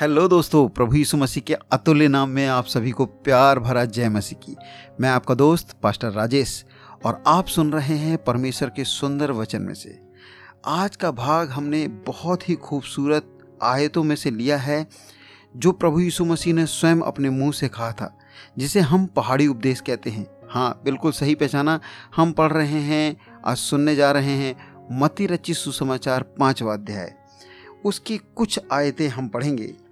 Hello दोस्तों, प्रभु यीशु मसीह के अतुल्य नाम में आप सभी को प्यार भरा जय मसीह की। मैं आपका दोस्त, पास्टर राजेश, और आप सुन रहे हैं परमेश्वर के सुंदर वचन में से। आज का भाग हमने बहुत ही खूबसूरत आयतों में से लिया है, जो प्रभु यीशु मसीह ने स्वयं अपने मुँह से कहा था, जिसे हम पहाड़ी उपदेश कहते हैं। हाँ बिल्कुल सही पहचाना हम पढ़ रहे हैं, आज सुनने जा रहे हैं मती रची सुसमाचार पांचवा अध्याय। उसकी कुछ आयतें हम पढ़ेंगे।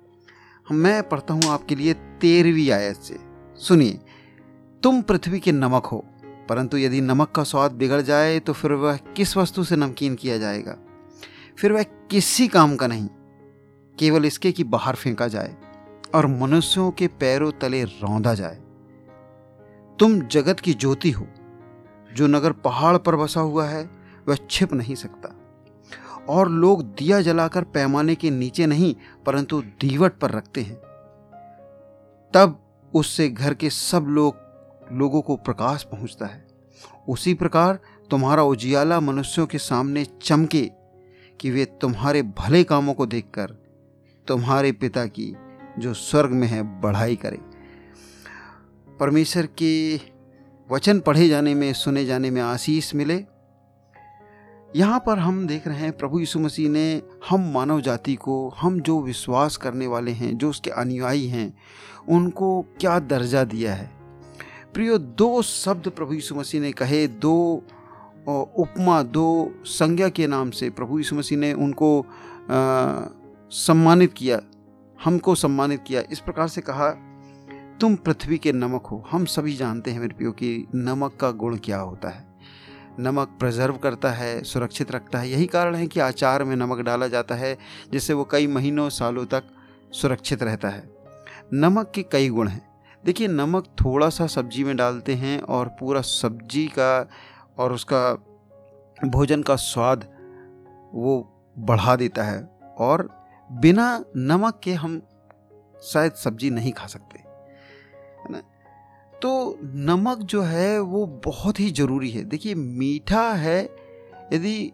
मैं पढ़ता हूँ आपके लिए तेरहवीं आयत से। सुनिए, तुम पृथ्वी के नमक हो, परंतु यदि नमक का स्वाद बिगड़ जाए तो फिर वह किस वस्तु से नमकीन किया जाएगा? फिर वह किसी काम का नहीं, केवल इसके कि बाहर फेंका जाए और मनुष्यों के पैरों तले रौंदा जाए। तुम जगत की ज्योति हो, जो नगर पहाड़ पर बसा हुआ है, वह छिप नहीं सकता। और लोग दिया जलाकर पैमाने के नीचे नहीं, परंतु दीवट पर रखते हैं। तब उससे घर के सब लोग लोगों को प्रकाश पहुँचता है। उसी प्रकार तुम्हारा उजियाला मनुष्यों के सामने चमके कि वे तुम्हारे भले कामों को देखकर तुम्हारे पिता की, जो स्वर्ग में है, बढ़ाई करें। परमेश्वर के वचन पढ़े जाने में, सुने जाने में आशीष मिले। यहाँ पर हम देख रहे हैं प्रभु यीशु मसीह ने हम मानव जाति को हम जो विश्वास करने वाले हैं जो उसके अनुयायी हैं उनको क्या दर्जा दिया है? प्रियो दो शब्द प्रभु यीशु मसीह ने कहे दो उपमा दो संज्ञा के नाम से प्रभु यीशु मसीह ने उनको आ, सम्मानित किया हमको सम्मानित किया। इस प्रकार से कहा तुम पृथ्वी के नमक हो। हम सभी जानते हैं मेरे प्रियो कि नमक का गुण क्या होता है। नमक प्रिजर्व करता है, सुरक्षित रखता है। यही कारण है कि आचार में नमक डाला जाता है, जिससे वो कई महीनों सालों तक सुरक्षित रहता है। नमक के कई गुण हैं। देखिए, नमक थोड़ा सा सब्ज़ी में डालते हैं और पूरा सब्ज़ी का और उसका भोजन का स्वाद वो बढ़ा देता है। और बिना नमक के हम शायद सब्ज़ी नहीं खा सकते। तो नमक जो है वो बहुत ही ज़रूरी है। देखिए मीठा है यदि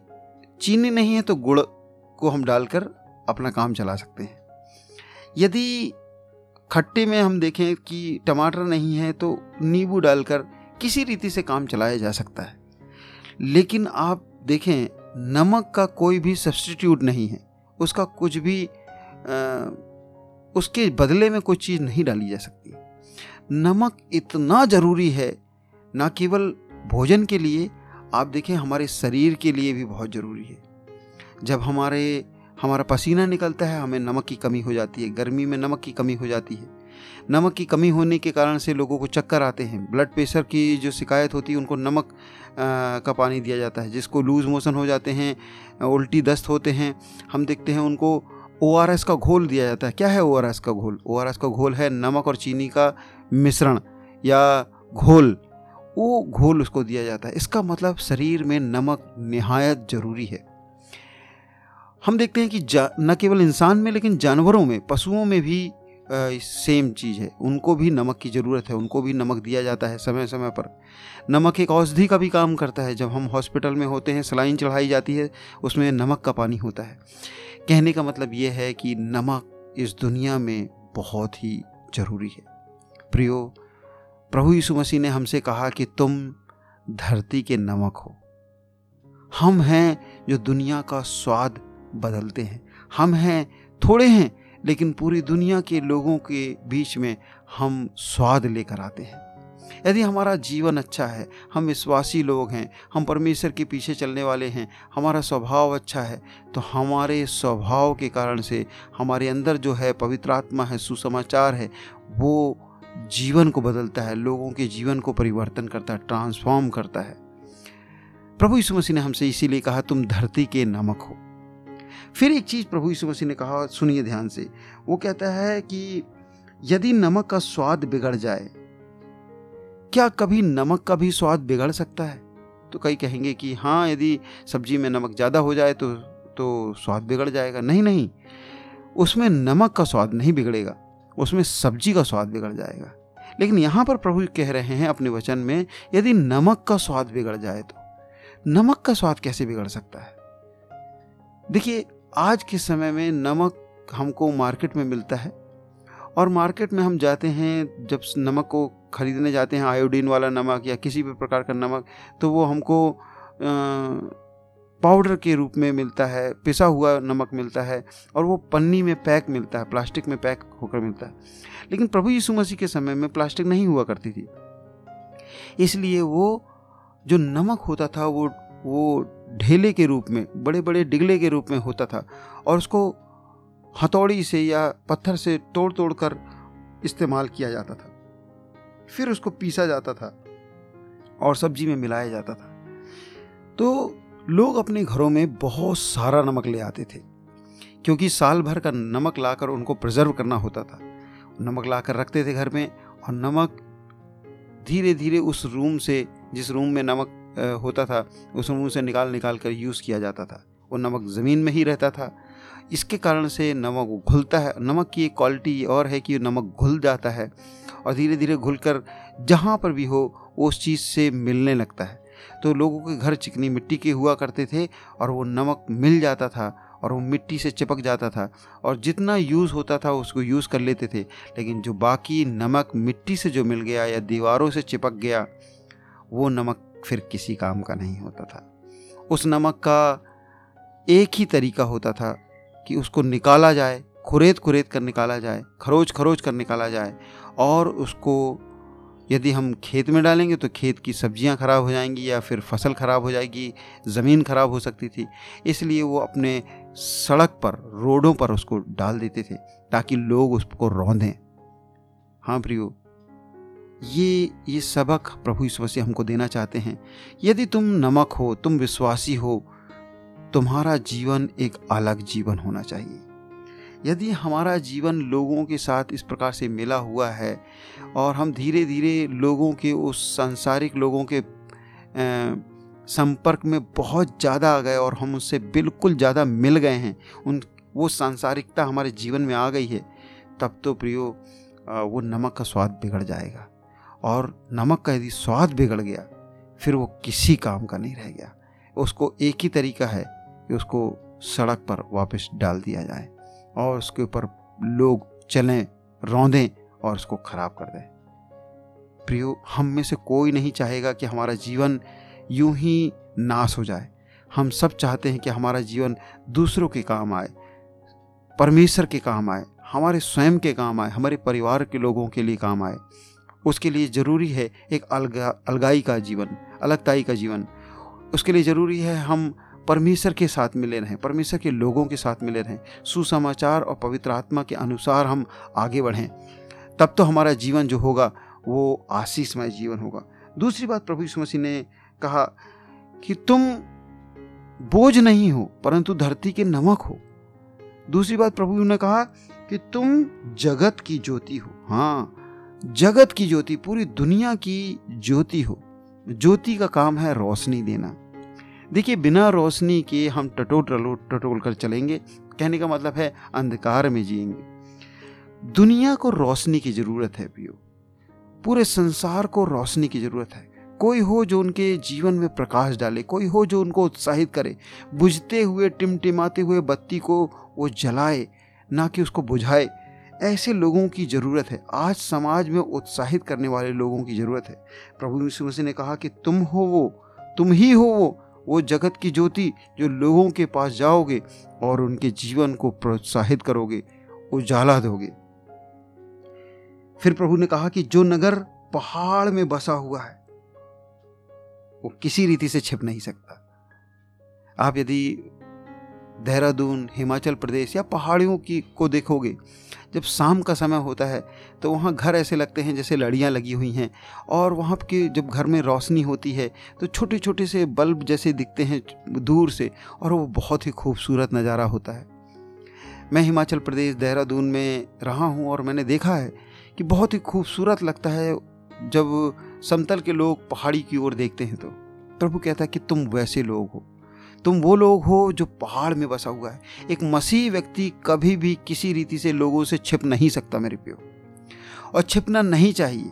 चीनी नहीं है तो गुड़ को हम डालकर अपना काम चला सकते हैं। यदि खट्टे में हम देखें कि टमाटर नहीं है तो नींबू डालकर किसी रीति से काम चलाया जा सकता है। लेकिन आप देखें नमक का कोई भी सब्सटीट्यूट नहीं है। उसका कुछ भी आ, उसके बदले में कोई चीज़ नहीं डाली जा सकती। नमक इतना ज़रूरी है ना केवल भोजन के लिए आप देखें हमारे शरीर के लिए भी बहुत ज़रूरी है। जब हमारे हमारा पसीना निकलता है हमें नमक की कमी हो जाती है गर्मी में नमक की कमी हो जाती है। नमक की कमी होने के कारण से लोगों को चक्कर आते हैं ब्लड प्रेशर की जो शिकायत होती है उनको नमक आ, का पानी दिया जाता है जिसको लूज़ मोशन हो जाते हैं उल्टी दस्त होते हैं हम देखते हैं उनको ओ आर एस का घोल दिया जाता है। क्या है ओ आर एस का घोल? ओ आर एस का घोल है नमक और चीनी का मिश्रण या घोल। वो घोल उसको दिया जाता है। इसका मतलब शरीर में नमक नहायत ज़रूरी है। हम देखते हैं कि न केवल इंसान में लेकिन जानवरों में पशुओं में भी आ, सेम चीज़ है। उनको भी नमक की ज़रूरत है। उनको भी नमक दिया जाता है समय समय पर। नमक एक औषधि का भी काम करता है। जब हम हॉस्पिटल में होते हैं सलाइन चढ़ाई जाती है उसमें नमक का पानी होता है। कहने का मतलब ये है कि नमक इस दुनिया में बहुत ही ज़रूरी है। प्रियो, प्रभु यीशु मसीह ने हमसे कहा कि तुम धरती के नमक हो। हम हैं जो दुनिया का स्वाद बदलते हैं। हम हैं थोड़े हैं, लेकिन पूरी दुनिया के लोगों के बीच में हम स्वाद लेकर आते हैं। यदि हमारा जीवन अच्छा है, हम विश्वासी लोग हैं, हम परमेश्वर के पीछे चलने वाले हैं, हमारा स्वभाव अच्छा है तो हमारे स्वभाव के कारण से हमारे अंदर जो है पवित्र आत्मा है, सुसमाचार है, वो जीवन को बदलता है, लोगों के जीवन को परिवर्तन करता है ट्रांसफॉर्म करता है। प्रभु यीशु मसीह ने हमसे इसीलिए कहा, तुम धरती के नमक हो। फिर एक चीज़ प्रभु यीशु मसीह ने कहा, सुनिए ध्यान से, वो कहता है कि यदि नमक का स्वाद बिगड़ जाए क्या कभी नमक का भी स्वाद बिगड़ सकता है? तो कई कहेंगे कि हाँ यदि सब्ज़ी में नमक ज़्यादा हो जाए तो तो स्वाद बिगड़ जाएगा। नहीं नहीं, उसमें नमक का स्वाद नहीं बिगड़ेगा, उसमें सब्ज़ी का स्वाद बिगड़ जाएगा। लेकिन यहाँ पर प्रभु कह रहे हैं अपने वचन में, यदि नमक का स्वाद बिगड़ जाए तो नमक का स्वाद कैसे बिगड़ सकता है? देखिए, आज के समय में नमक हमको मार्केट में मिलता है और मार्केट में हम जाते हैं, जब नमक को खरीदने जाते हैं, आयोडीन वाला नमक या किसी भी प्रकार का नमक तो वो हमको पाउडर के रूप में मिलता है, पिसा हुआ नमक मिलता है और वो पन्नी में पैक मिलता है, प्लास्टिक में पैक होकर मिलता है। लेकिन प्रभु यीशु मसीह के समय में प्लास्टिक नहीं हुआ करती थी। इसलिए वो जो नमक होता था, वो वो ढेले के रूप में बड़े बड़े डिगले के रूप में होता था और उसको हथौड़ी से या पत्थर से तोड़ तोड़ कर इस्तेमाल किया जाता था। फिर उसको पीसा जाता था और सब्ज़ी में मिलाया जाता था। तो लोग अपने घरों में बहुत सारा नमक ले आते थे, क्योंकि साल भर का नमक लाकर उनको प्रिजर्व करना होता था। नमक लाकर रखते थे घर में और नमक धीरे धीरे उस रूम से, जिस रूम में नमक होता था, उस रूम से निकाल निकाल कर यूज़ किया जाता था। वो नमक ज़मीन में ही रहता था। इसके कारण से नमक घुलता है, नमक की एक क्वालिटी और है कि नमक घुल जाता है और धीरे धीरे घुल कर जहाँ पर भी हो, उस चीज़ से मिलने लगता है। तो लोगों के घर चिकनी मिट्टी के हुआ करते थे और वो नमक मिल जाता था और वो मिट्टी से चिपक जाता था और जितना यूज़ होता था, उसको यूज़ कर लेते थे। लेकिन जो बाकी नमक मिट्टी से जो मिल गया या दीवारों से चिपक गया, वो नमक फिर किसी काम का नहीं होता था। उस नमक का एक ही तरीका होता था कि उसको निकाला जाए, खुरेद खुरेद कर निकाला जाए, खरोच खरोच कर निकाला जाए और उसको यदि हम खेत में डालेंगे तो खेत की सब्ज़ियाँ खराब हो जाएँगी या फिर फ़सल खराब हो जाएगी, ज़मीन खराब हो सकती थी। इसलिए वो अपने सड़क पर, रोडों पर उसको डाल देते थे ताकि लोग उसको रौंदें। हाँ प्रियो, ये ये सबक प्रभु ईश्वर से हमको देना चाहते हैं। यदि तुम नमक हो, तुम विश्वासी हो तुम्हारा जीवन एक अलग जीवन होना चाहिए। यदि हमारा जीवन लोगों के साथ इस प्रकार से मिला हुआ है और हम धीरे धीरे लोगों के, उस सांसारिक लोगों के संपर्क में बहुत ज़्यादा आ गए और हम उससे बिल्कुल ज़्यादा मिल गए हैं, उन, वो सांसारिकता हमारे जीवन में आ गई है, तब तो प्रियो वो नमक का स्वाद बिगड़ जाएगा। और नमक का यदि स्वाद बिगड़ गया, फिर वो किसी काम का नहीं रह गया। उसको एक ही तरीका है कि उसको सड़क पर वापस डाल दिया जाए और उसके ऊपर लोग चलें, रौंदें और उसको ख़राब कर दें। प्रियो, हम में से कोई नहीं चाहेगा कि हमारा जीवन यूँ ही नाश हो जाए। हम सब चाहते हैं कि हमारा जीवन दूसरों के काम आए, परमेश्वर के काम आए, हमारे स्वयं के काम आए, हमारे परिवार के लोगों के लिए काम आए। उसके लिए ज़रूरी है एक अलगा, अलगाई का जीवन, अलगताई का जीवन। उसके लिए ज़रूरी है हम परमेश्वर के साथ मिले रहें, परमेश्वर के लोगों के साथ मिले रहें, सुसमाचार और पवित्र आत्मा के अनुसार हम आगे बढ़ें। तब तो हमारा जीवन जो होगा, वो आशीषमय जीवन होगा। दूसरी बात प्रभु यीशु मसीह ने कहा कि तुम बोझ नहीं हो, परंतु धरती के नमक हो। दूसरी बात प्रभु ने कहा कि तुम जगत की ज्योति हो। हाँ जगत की ज्योति, पूरी दुनिया की ज्योति हो। ज्योति का काम है रोशनी देना। देखिए, बिना रोशनी के हम टटोल टटोल टटोल कर चलेंगे। कहने का मतलब है, अंधकार में जिएँगे। दुनिया को रोशनी की ज़रूरत है पियो पूरे संसार को रोशनी की ज़रूरत है। कोई हो जो उनके जीवन में प्रकाश डाले, कोई हो जो उनको उत्साहित करे, बुझते हुए, टिमटिमाते हुए बत्ती को वो जलाए, ना कि उसको बुझाए। ऐसे लोगों की ज़रूरत है। आज समाज में उत्साहित करने वाले लोगों की ज़रूरत है। प्रभु यीशु मसीह ने कहा कि तुम हो वो, तुम ही हो वो वो जगत की ज्योति जो लोगों के पास जाओगे और उनके जीवन को प्रोत्साहित करोगे, उजाला दोगे। फिर प्रभु ने कहा कि जो नगर पहाड़ में बसा हुआ है, वो किसी रीति से छिप नहीं सकता। आप यदि देहरादून, हिमाचल प्रदेश या पहाड़ियों की, को देखोगे, जब शाम का समय होता है तो वहाँ घर ऐसे लगते हैं जैसे लड़ियाँ लगी हुई हैं। और वहाँ के जब घर में रोशनी होती है तो छोटे छोटे से बल्ब जैसे दिखते हैं दूर से, और वो बहुत ही खूबसूरत नज़ारा होता है। मैं हिमाचल प्रदेश, देहरादून में रहा हूँ और मैंने देखा है कि बहुत ही खूबसूरत लगता है जब समतल के लोग पहाड़ी की ओर देखते हैं तो। प्रभु कहता है कि तुम वैसे लोग हो। तुम वो लोग हो जो पहाड़ में बसा हुआ है। एक मसीह व्यक्ति कभी भी किसी रीति से लोगों से छिप नहीं सकता, मेरे प्यो और छिपना नहीं चाहिए।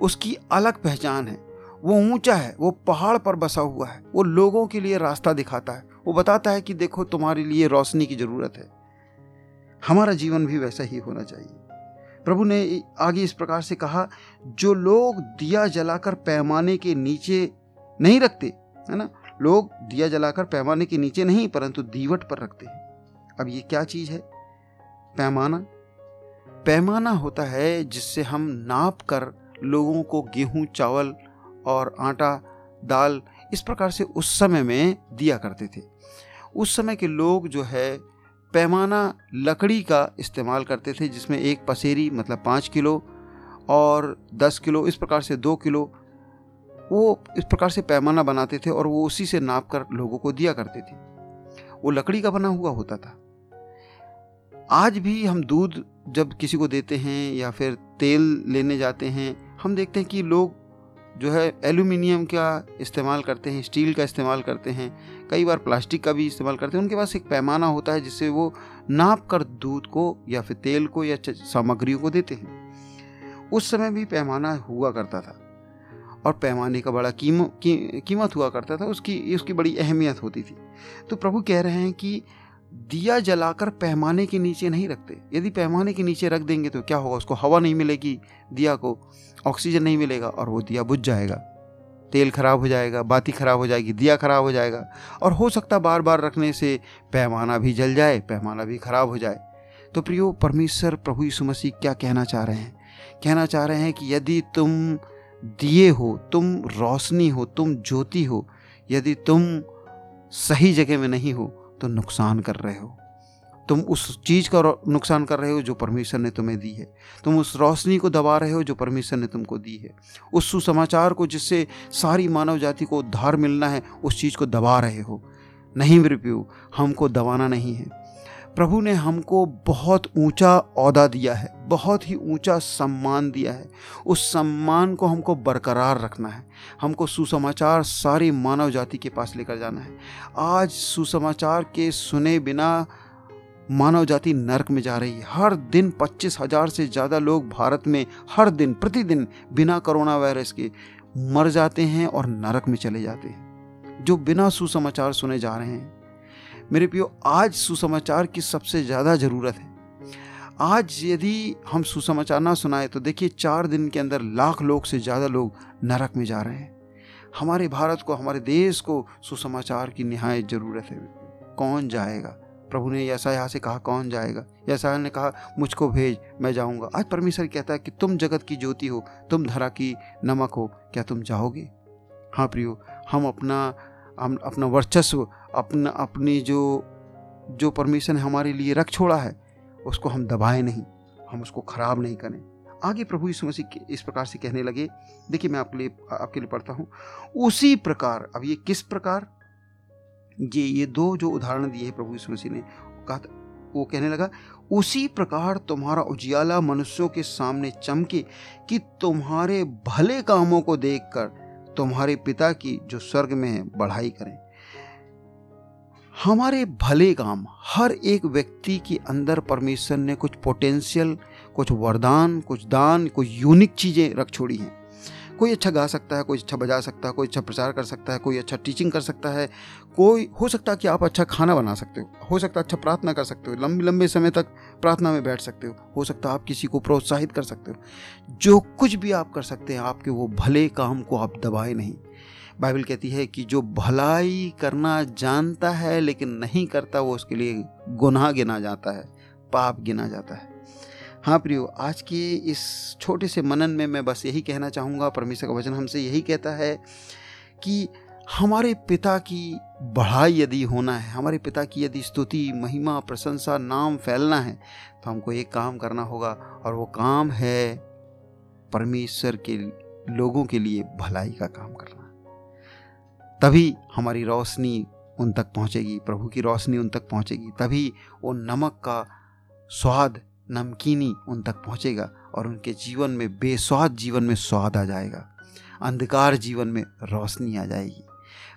उसकी अलग पहचान है। वो ऊँचा है, वो पहाड़ पर बसा हुआ है। वो लोगों के लिए रास्ता दिखाता है। वो बताता है कि देखो, तुम्हारे लिए रोशनी की ज़रूरत है। हमारा जीवन भी वैसा ही होना चाहिए। प्रभु ने आगे इस प्रकार से कहा, जो लोग दिया जलाकर पैमाने के नीचे नहीं रखते, है ना? लोग दिया जलाकर पैमाने के नीचे नहीं, परंतु दीवट पर रखते हैं। अब ये क्या चीज़ है? पैमाना? पैमाना होता है जिससे हम नाप कर लोगों को गेहूँ, चावल और आटा, दाल इस प्रकार से उस समय में दिया करते थे। उस समय के लोग जो है पैमाना लकड़ी का इस्तेमाल करते थे, जिसमें एक पसेरी मतलब पाँच किलो और दस किलो, इस प्रकार से दो किलो वो इस प्रकार से पैमाना बनाते थे और वो उसी से नाप कर लोगों को दिया करते थे। वो लकड़ी का बना हुआ होता था। आज भी हम दूध जब किसी को देते हैं या फिर तेल लेने जाते हैं, हम देखते हैं कि लोग जो है एल्यूमिनियम का इस्तेमाल करते हैं, स्टील का इस्तेमाल करते हैं, कई बार प्लास्टिक का भी इस्तेमाल करते हैं। उनके पास एक पैमाना होता है जिससे वो नाप कर दूध को या फिर तेल को या सामग्रियों को देते हैं। उस समय भी पैमाना हुआ करता था। और पैमाने का बड़ा कीम, की, कीमत हुआ करता था उसकी उसकी बड़ी अहमियत होती थी। तो प्रभु कह रहे हैं कि दिया जलाकर पैमाने के नीचे नहीं रखते। यदि पैमाने के नीचे रख देंगे तो क्या होगा? उसको हवा नहीं मिलेगी दिया को ऑक्सीजन नहीं मिलेगा और वो दिया बुझ जाएगा। तेल खराब हो जाएगा बाती खराब हो जाएगी दिया खराब हो जाएगा और हो सकता बार बार रखने से पैमाना भी जल जाए पैमाना भी खराब हो जाए। तो प्रियो परमेश्वर प्रभु यीशु मसीह क्या कहना चाह रहे हैं? कहना चाह रहे हैं कि यदि तुम दिए हो, तुम रोशनी हो, तुम ज्योति हो, यदि तुम सही जगह में नहीं हो तो नुकसान कर रहे हो। तुम उस चीज़ का नुकसान कर रहे हो जो परमेश्वर ने तुम्हें दी है। तुम उस रोशनी को दबा रहे हो जो परमेश्वर ने तुमको दी है। उस सुसमाचार को जिससे सारी मानव जाति को उद्धार मिलना है, उस चीज़ को दबा रहे हो। नहीं मृत्यु हमको दबाना नहीं है। प्रभु ने हमको बहुत ऊँचा औदा दिया है, बहुत ही ऊँचा सम्मान दिया है। उस सम्मान को हमको बरकरार रखना है। हमको सुसमाचार सारी मानव जाति के पास लेकर जाना है। आज सुसमाचार के सुने बिना मानव जाति नरक में जा रही है। हर दिन पच्चीस हज़ार से ज़्यादा लोग भारत में हर दिन, प्रतिदिन बिना कोरोना वायरस के मर जाते हैं और नरक में चले जाते हैं। जो बिना सुसमाचार सुने जा रहे हैं मेरे पियो आज सुसमाचार की सबसे ज़्यादा ज़रूरत है। आज यदि हम सुसमाचार ना सुनाए तो देखिए चार दिन के अंदर लाख लोग से ज़्यादा लोग नरक में जा रहे हैं। हमारे भारत को, हमारे देश को सुसमाचार की नहायत ज़रूरत है। कौन जाएगा? प्रभु ने यहाँ से कहा, कौन जाएगा? ऐसा ने कहा, मुझको भेज, मैं जाऊँगा। आज परमेश्वर कहता है कि तुम जगत की ज्योति हो, तुम धरा की नमक हो, क्या तुम जाओगे? हाँ प्रियो, हम अपना हम अपना वर्चस्व अपना, अपनी जो जो परमिशन हमारे लिए रख छोड़ा है, उसको हम दबाएँ नहीं, हम उसको ख़राब नहीं करें। आगे प्रभु यीशु मसीह इस प्रकार से कहने लगे, देखिए मैं आपके लिए आपके लिए पढ़ता हूँ, उसी प्रकार, अब ये किस प्रकार? ये ये दो जो उदाहरण दिए हैं प्रभु यीशु मसीह ने, कहा वो कहने लगा, उसी प्रकार तुम्हारा उजियाला मनुष्यों के सामने चमके कि तुम्हारे भले कामों को देखकर तुम्हारे पिता की जो स्वर्ग में है, बढ़ाई करें। हमारे भले काम, हर एक व्यक्ति के अंदर परमेश्वर ने कुछ पोटेंशियल कुछ वरदान, कुछ दान, कुछ यूनिक चीज़ें रख छोड़ी हैं। कोई अच्छा गा सकता है, कोई अच्छा बजा सकता है, कोई अच्छा प्रचार कर सकता है, कोई अच्छा टीचिंग कर सकता है, कोई, हो सकता है कि आप अच्छा खाना बना सकते हो हो सकता है अच्छा प्रार्थना कर सकते हो, लंबे लंबे समय तक प्रार्थना में बैठ सकते हो हो सकता है आप किसी को प्रोत्साहित कर सकते हो। जो कुछ भी आप कर सकते हैं, आपके वो भले काम को आप दबाए नहीं। बाइबल कहती है कि जो भलाई करना जानता है, लेकिन नहीं करता, वो उसके लिए गुनाह गिना जाता है, पाप गिना जाता है। हाँ प्रियो, आज के इस छोटे से मनन में मैं बस यही कहना चाहूँगा, परमेश्वर का वचन हमसे यही कहता है कि हमारे पिता की बढ़ाई यदि होना है, हमारे पिता की यदि स्तुति, महिमा, प्रशंसा, नाम फैलना है तो हमको एक काम करना होगा, और वो काम है परमेश्वर के लोगों के लिए भलाई का काम करना। तभी हमारी रोशनी उन तक पहुंचेगी, प्रभु की रोशनी उन तक पहुंचेगी, तभी वो नमक का स्वाद, नमकीनी उन तक पहुंचेगा और उनके जीवन में बेस्वाद जीवन में स्वाद आ जाएगा, अंधकार जीवन में रोशनी आ जाएगी।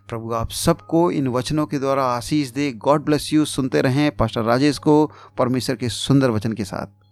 प्रभु, आप सबको इन वचनों के द्वारा आशीष दे। गॉड ब्लेस यू सुनते रहें पास्टर राजेश को परमेश्वर के सुंदर वचन के साथ।